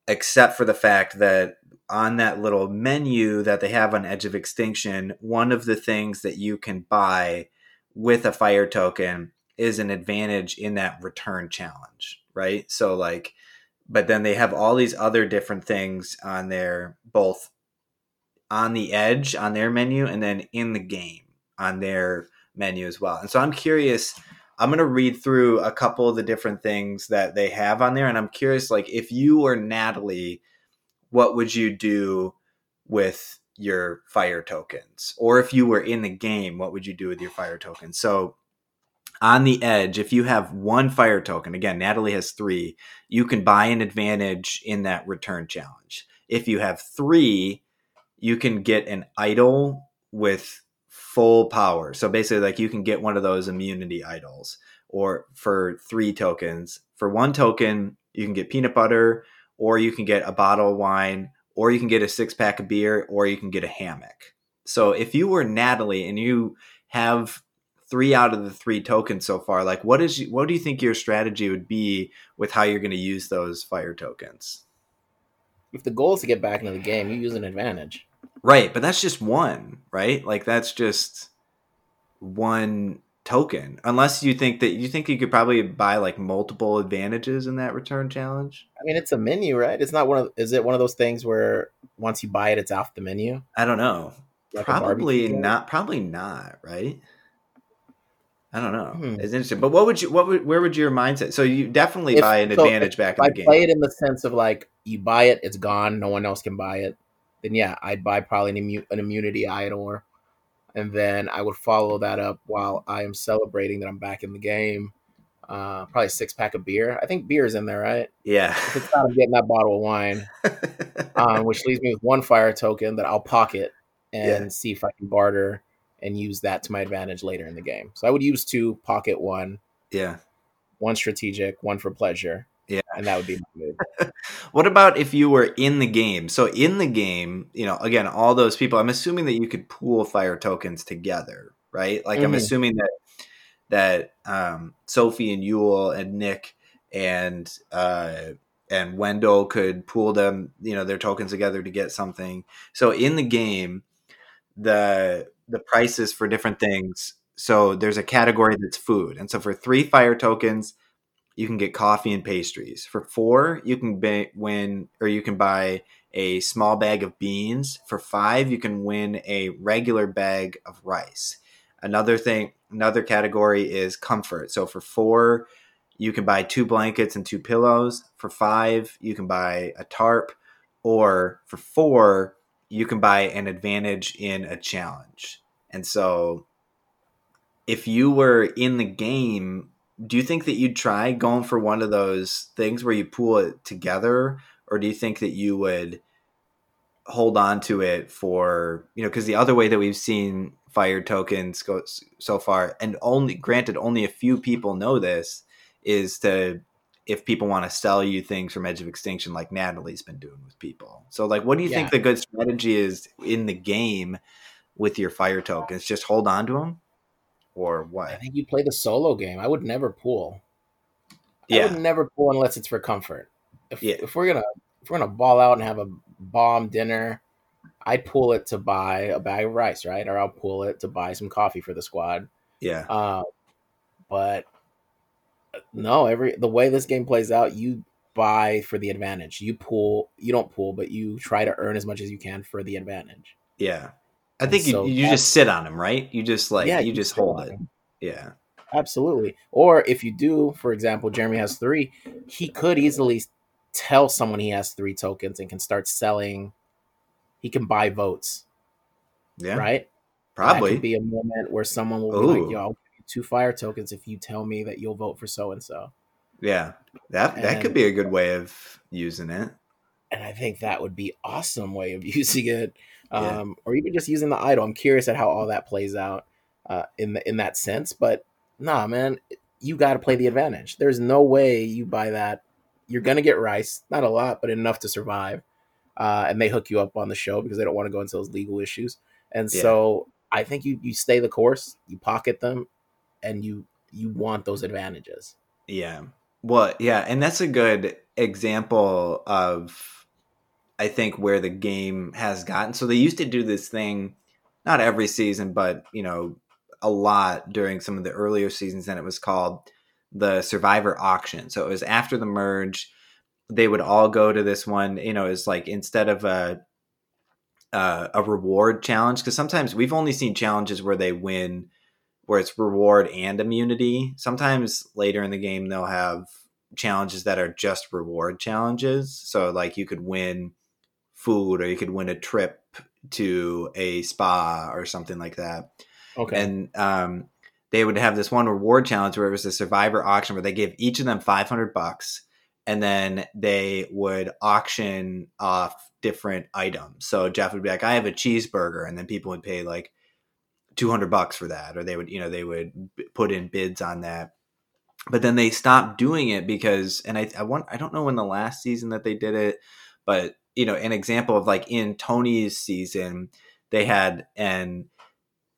except for the fact that on that little menu that they have on Edge of Extinction, one of the things that you can buy with a fire token is an advantage in that return challenge, right? So, like, but then they have all these other different things on there, both on the edge on their menu and then in the game on their menu as well. And so I'm curious. I'm going to read through a couple of the different things that they have on there. And I'm curious, like, if you were Natalie, what would you do with your fire tokens? Or if you were in the game, what would you do with your fire tokens? So on the edge, if you have one fire token, again, Natalie has three, you can buy an advantage in that return challenge. If you have three, you can get an idol with full power. So basically, like you can get one of those immunity idols, or for three tokens. For one token, you can get peanut butter or you can get a bottle of wine, or you can get a six pack of beer, or you can get a hammock. So if you were Natalie and you have three out of the three tokens so far, like what is what do you think your strategy would be with how you're going to use those fire tokens? If the goal is to get back into the game, you use an advantage. Right, but that's just one, right? Like that's just one token. Unless you think that you think you could probably buy like multiple advantages in that return challenge? I mean it's a menu right? It's not one of is it one of those things where once you buy it it's off the menu? I don't know. Like probably not probably not right? I don't know. Hmm. it's interesting. But what would you what would where would your mindset so you definitely if, buy an so advantage back in I the game. play it in the sense of like you buy it it's gone no one else can buy it then yeah i'd buy probably an, immu- an immunity idol or and then I would follow that up while I am celebrating that I'm back in the game. Uh, probably a six pack of beer. I think beer's in there, right? Yeah. If it's not, I'm getting that bottle of wine, <laughs> um, which leaves me with one fire token that I'll pocket and yeah. see if I can barter and use that to my advantage later in the game. So I would use two, pocket one. Yeah. One strategic, one for pleasure. Yeah. And that would be my move. <laughs> what about if you were in the game? So in the game, you know, again, all those people, I'm assuming that you could pool fire tokens together, right? Like mm-hmm. I'm assuming that that um, Sophie and Yul and Nick and uh, and Wendell could pool them, you know, their tokens together to get something. So in the game, the the prices for different things. So there's a category that's food, and so for three fire tokens, you can get coffee and pastries. For four, you can win or you can buy a small bag of beans. For five, you can win a regular bag of rice. Another thing, another category is comfort. So for four, you can buy two blankets and two pillows. For five, you can buy a tarp. Or for four, you can buy an advantage in a challenge. And so if you were in the game do you think that you'd try going for one of those things where you pool it together? Or do you think that you would hold on to it for you know because the other way that we've seen fire tokens go so far and only granted only a few people know this is to if people want to sell you things from edge of extinction like natalie's been doing with people. So like what do you yeah. think the good strategy is in the game with your fire tokens? Just hold on to them or what? I think you play the solo game. I would never pool. Yeah. I would never pool unless it's for comfort. If yeah. if we're gonna if we're gonna ball out and have a bomb dinner, I'd pull it to buy a bag of rice, right? Or I'll pull it to buy some coffee for the squad. Yeah. Uh, but no, every the way this game plays out, you buy for the advantage. You pull, you don't pull, but you try to earn as much as you can for the advantage. Yeah. I think you, so you just sit on him, right? You just like Yeah, you you just hold it. him. Yeah. Absolutely. Or if you do, for example, Jeremy has three, he could easily tell someone he has three tokens and can start selling. He can buy votes, Yeah. right? That Probably. could be a moment where someone will be like, "Yo, I'll give you two fire tokens if you tell me that you'll vote for so and so." yeah. That that could be a good way of using it. And I think that would be awesome way of <laughs> using it, Yeah. um, or even just using the idol. I'm curious at how all that plays out uh, in the in that sense. But nah, man, you got to play the advantage. There's no way you buy that. You're gonna get rice, not a lot, but enough to survive. Uh, and they hook you up on the show because they don't want to go into those legal issues. And Yeah. so I think you you stay the course, you pocket them, and you you want those advantages. Yeah. Well, yeah, and that's a good example of I think where the game has gotten. So they used to do this thing not every season, but you know, a lot during some of the earlier seasons and it was called the Survivor auction. So it was after the merge, they would all go to this one, you know, it's like instead of a uh, a reward challenge because sometimes we've only seen challenges where they win where it's reward and immunity. Sometimes later in the game they'll have challenges that are just reward challenges. So like you could win food or you could win a trip to a spa or something like that. Okay. And um they would have this one reward challenge where it was a survivor auction where they gave each of them 500 bucks and then they would auction off different items. So Jeff would be like, I have a cheeseburger. And then people would pay like 200 bucks for that. Or they would, you know, they would b- put in bids on that. But then they stopped doing it because, and I, I want, I don't know when the last season that they did it, but you know, an example of like in Tony's season, they had an,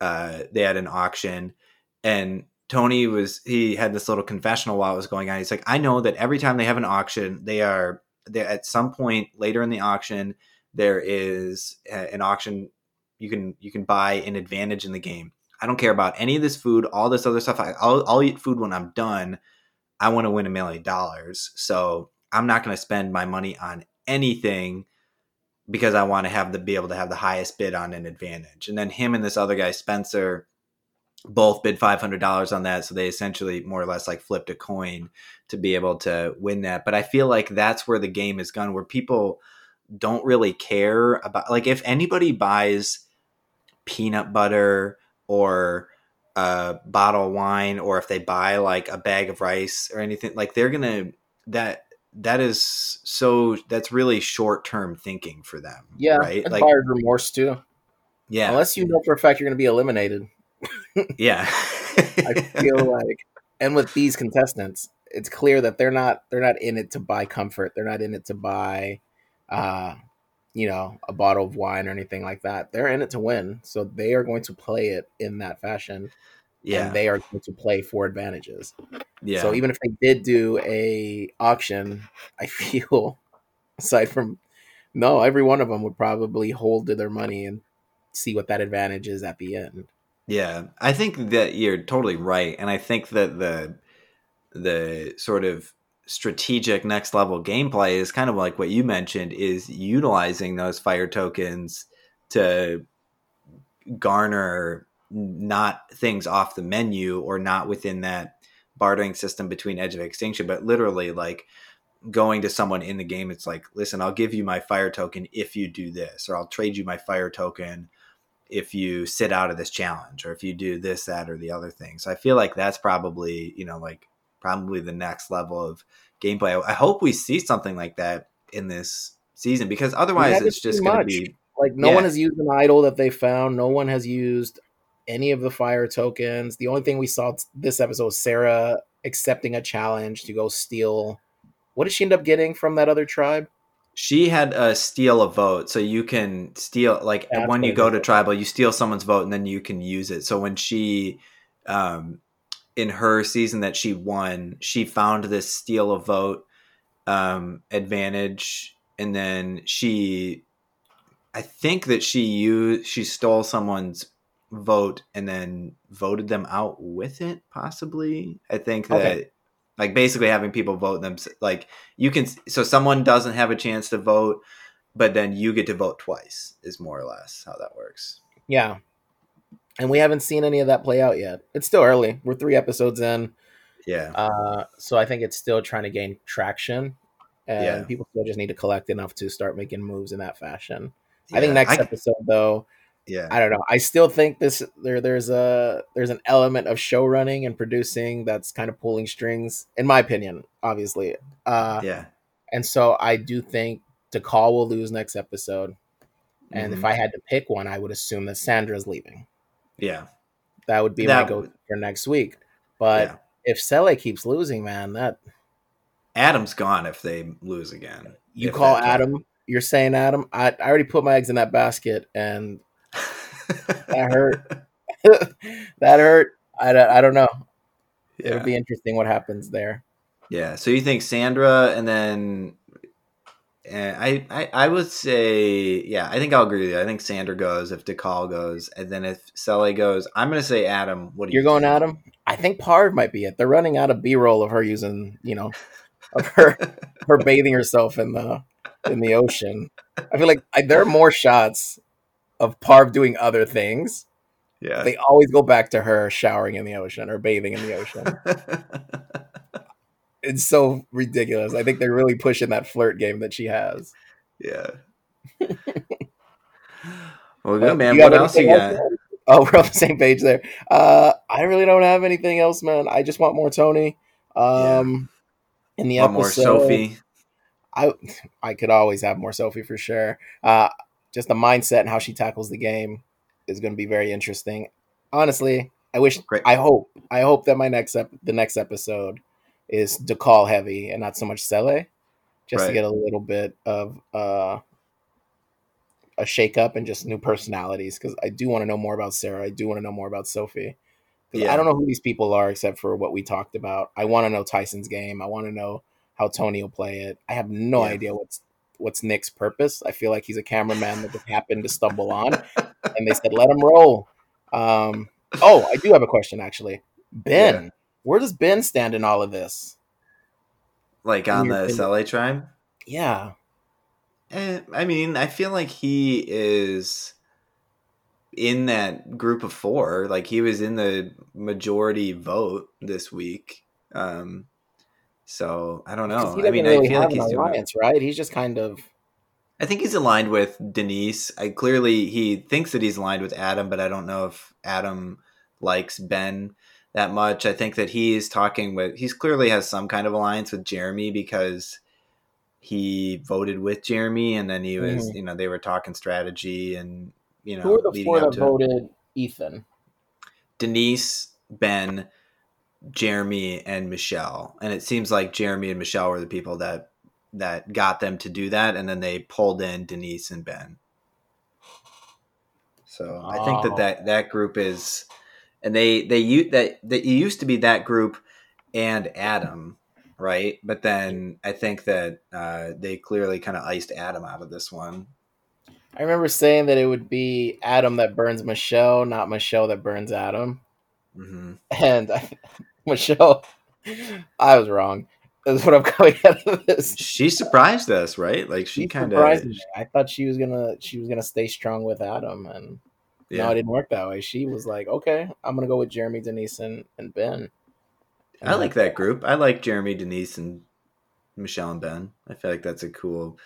uh, they had an auction and Tony was he had this little confessional while it was going on. He's like, I know that every time they have an auction, they are they at some point later in the auction there is a- an auction you can you can buy an advantage in the game. I don't care about any of this food, all this other stuff. I, I'll, I'll eat food when I'm done. I want to win a million dollars, so I'm not going to spend my money on anything because I want to have the be able to have the highest bid on an advantage. And then him and this other guy, Spencer, both bid five hundred dollars on that, so they essentially more or less like flipped a coin to be able to win that. But I feel like that's where the game has gone, where people don't really care about like if anybody buys peanut butter or a bottle of wine, or if they buy like a bag of rice or anything, like they're gonna that that is so that's really short term thinking for them. yeah. right. Like buyer's remorse too. yeah, Unless you know for a fact you're going to be eliminated. <laughs> yeah. I feel like, and with these contestants, it's clear that they're not they're not in it to buy comfort. They're not in it to buy, uh, you know, a bottle of wine or anything like that. They're in it to win. So they are going to play it in that fashion. Yeah, and they are going to play for advantages. yeah. So even if they did do a auction, <laughs> I feel aside from no, every one of them would probably hold to their money and see what that advantage is at the end. Yeah, I think that you're totally right, and I think that the the sort of strategic next level gameplay is kind of like what you mentioned is utilizing those fire tokens to garner not things off the menu or not within that bartering system between Edge of Extinction, but literally like going to someone in the game. It's like, listen, I'll give you my fire token if you do this, or I'll trade you my fire token if you sit out of this challenge, or if you do this, that, or the other thing. So I feel like that's probably, you know, like probably the next level of gameplay. I hope we see something like that in this season because otherwise it's just going to be Like no Yeah. one has used an idol that they found. No one has used any of the fire tokens. The only thing we saw this episode was Sarah accepting a challenge to go steal. What did she end up getting from that other tribe? She had a steal a vote, so you can steal like That's when you go to tribal, you steal someone's vote and then you can use it. So when she, um, in her season that she won, she found this steal a vote um, advantage, and then she, I think that she used she stole someone's vote and then voted them out with it. Possibly, I think that. Okay. Like basically having people vote them like you can so someone doesn't have a chance to vote but then you get to vote twice is more or less how that works Yeah. And we haven't seen any of that play out yet. It's still early. We're three episodes in. Yeah. Uh, so I think it's still trying to gain traction. And Yeah. people still just need to collect enough to start making moves in that fashion. I think next I- episode though, yeah. I don't know. I still think this there there's a there's an element of show running and producing that's kind of pulling strings, in my opinion, obviously. Uh yeah. and so I do think Dakal will lose next episode. And if Mhm. I had to pick one, I would assume that Sandra's leaving. Yeah. That would be That my go would- for next week. But yeah. if Sele keeps losing, man, that Adam's gone if they lose again. you call Adam, you're saying Adam. I, I already put my eggs in that basket, and that hurt. <laughs> that hurt. I, don't- I don't know. yeah. It'll be interesting what happens there. Yeah. So you think Sandra and then and I, I I would say yeah, I think I'll agree with you. I think Sandra goes if Dakal goes, and then if Sele goes, I'm gonna say Adam. What do you You're going think? Adam. I think Parv might be it. They're running out of B-roll of her using, you know, of her <laughs> her bathing herself in the in the ocean. I feel like I, there are more shots of Parv doing other things. Yeah. They always go back to her showering in the ocean or bathing in the ocean. <laughs> it's so ridiculous. I think they're really pushing that flirt game that she has. yeah. <laughs> well, good man. What else you got? Oh, we're on the same page there. Uh, I really don't have anything else, man. I just want more Tony. Um, in the more episode, Sophie. I I could always have more Sophie for sure. Uh, just the mindset and how she tackles the game is going to be very interesting. Honestly, I wish, Great. I hope, I hope that my next ep- the next episode is Dakal heavy and not so much Sele, just to get a little bit of uh, a shake up and just new personalities. Because I do want to know more about Sarah. I do want to know more about Sophie. Yeah. I don't know who these people are except for what we talked about. I want to know Tyson's game. I want to know how Tony will play it. I have no Yeah. idea what's what's Nick's purpose. I feel like he's a cameraman that just happened to stumble on, and they said let him roll. Um, oh, I do have a question actually. Ben, Yeah. where does Ben stand in all of this? Like on the opinion. Sele tribe? Yeah, Eh, I mean, I feel like he is in that group of four. Like he was in the majority vote this week. Um, so I don't know. I mean, doesn't I feel like he's doing. alliance, right? He's just kind of I think he's aligned with Denise. I clearly he thinks that he's aligned with Adam, but I don't know if Adam likes Ben that much. I think that he's talking with he's clearly has some kind of alliance with Jeremy because he voted with Jeremy and then he was, Mhm. you know, they were talking strategy and you know, who are the four that voted Ethan? Denise, Ben, Jeremy, and Michelle. And it seems like Jeremy and Michelle were the people that that got them to do that, and then they pulled in Denise and Ben. So I think Oh. that, that that group is, and they they u- that that it used to be that group and Adam, right? But then I think that uh, they clearly kind of iced Adam out of this one. I remember saying that it would be Adam that burns Michelle, not Michelle that burns Adam. Mm-hmm. And I, <laughs> Michelle, I was wrong. That's what I'm coming out of this. She surprised us, right? Like she She kind surprised of, me. I thought she was gonna she was gonna stay strong with Adam, and no, it didn't work that way. She was like, "Okay, I'm gonna go with Jeremy, Denise, and, and Ben." And I like that group. I like Jeremy, Denise, and Michelle and Ben. I feel like that's a cool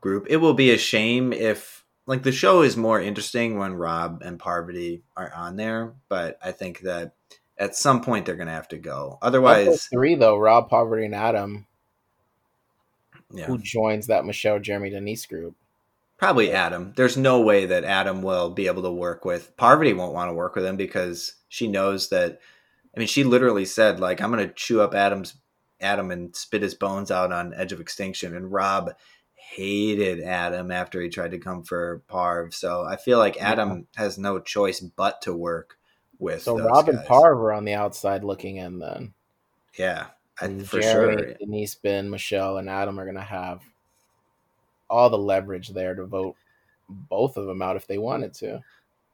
group. It will be a shame if like the show is more interesting when Rob and Parvati are on there, but I think that at some point they're gonna have to go. Otherwise, three though, Rob, Parvati, and Adam, yeah, who joins that Michelle, Jeremy, Denise group. probably Adam. There's no way that Adam will be able to work with Parvati. Won't want to work with him because she knows that. I mean, she literally said like, "I'm gonna chew up Adam's Adam and spit his bones out on Edge of Extinction." And Rob hated Adam after he tried to come for Parv. So I feel like Adam has no choice but to work with. So those Rob and guys. Parv are on the outside looking in. Then yeah, I, And for Jeremy, sure. Denise, Ben, Michelle, and Adam are gonna have all the leverage there to vote both of them out if they wanted to.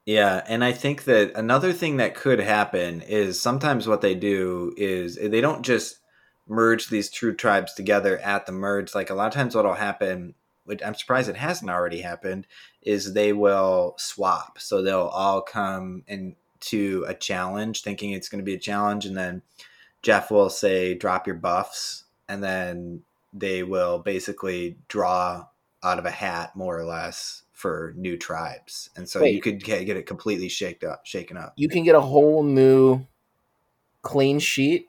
Yeah, and I think that another thing that could happen is sometimes what they do is they don't just merge these true tribes together at the merge. Like a lot of times, what'll happen which I'm surprised it hasn't already happened, is they will swap. So they'll all come into a challenge, thinking it's going to be a challenge, and then Jeff will say, "Drop your buffs," and then they will basically draw out of a hat, more or less, for new tribes, and so Wait. you could get, get it completely shaken up. Shaken up. You can get a whole new clean sheet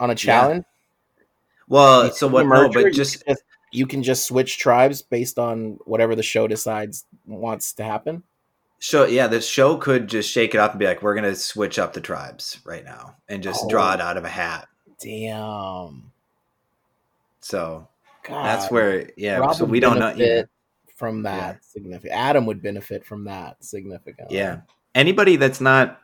on a challenge. Yeah. Well, so what? No, but just you can just switch tribes based on whatever the show decides wants to happen. So yeah, the show could just shake it up and be like, "We're gonna switch up the tribes right now and just oh, draw it oh. out of a hat." Damn. So God, that's where yeah. Rob so we don't know yeah. from that yeah. significant. Adam would benefit from that significantly. Yeah. Anybody that's not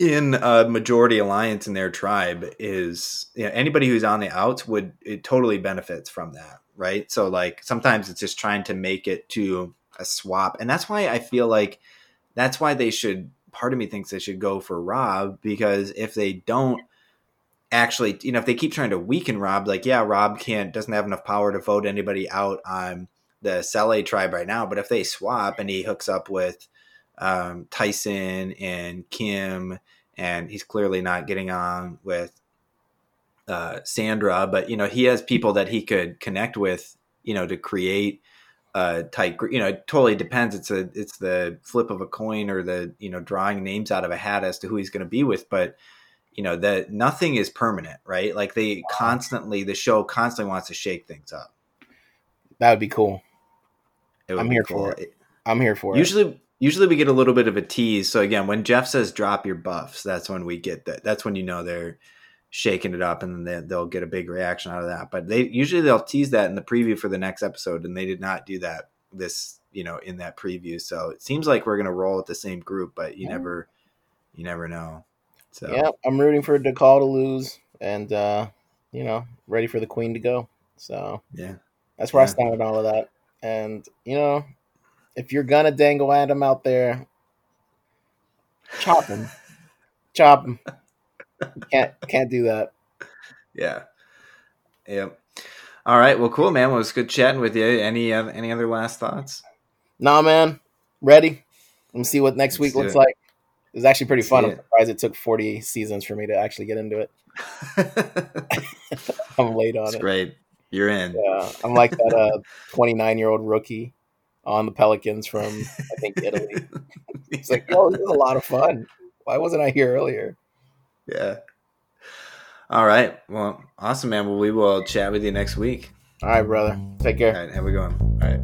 in a majority alliance in their tribe is you know, anybody who's on the outs would it totally benefits from that right so like sometimes it's just trying to make it to a swap and that's why i feel like that's why they should part of me thinks they should go for rob because if they don't actually you know if they keep trying to weaken rob like yeah rob can't doesn't have enough power to vote anybody out on the Sele tribe right now but if they swap and he hooks up with um, Tyson and Kim, and he's clearly not getting on with uh, Sandra. But you know, he has people that he could connect with, you know, to create a tight. You know, it totally depends. It's a it's the flip of a coin or the you know drawing names out of a hat as to who he's going to be with, but. You know that nothing is permanent, right? Like they constantly, the show constantly wants to shake things up. That would be cool. I'm here cool. for it. I'm here for Usually, it. Usually, usually we get a little bit of a tease. So again, when Jeff says drop your buffs, that's when we get that. That's when you know they're shaking it up, and then they, will get a big reaction out of that. But they usually they'll tease that in the preview for the next episode, and they did not do that this you know in that preview. So it seems like we're gonna roll with the same group, but you yeah. never you never know. So yeah, I'm rooting for Dakal to lose, and uh, you know, ready for the Queen to go. So yeah, that's where yeah. I stand with all of that. And you know, if you're gonna dangle Adam out there, chop him, <laughs> chop him. Can't can't do that. Yeah. Yep. All right. Well, cool, man. Well, it was good chatting with you. Any uh, any other last thoughts? Nah, man. Ready. Let me see what next Let's week looks it. like. It was actually pretty fun. I'm surprised it took 40 seasons for me to actually get into it. <laughs> I'm late on it's it. Great. You're in. Yeah, I'm like that 29 uh, year old rookie on the Pelicans from I think Italy. <laughs> it's like, oh, this is a lot of fun. Why wasn't I here earlier? Yeah. All right. Well, awesome, man. Well, we will chat with you next week. All right, brother. Take care. All right. Have a good one. All right.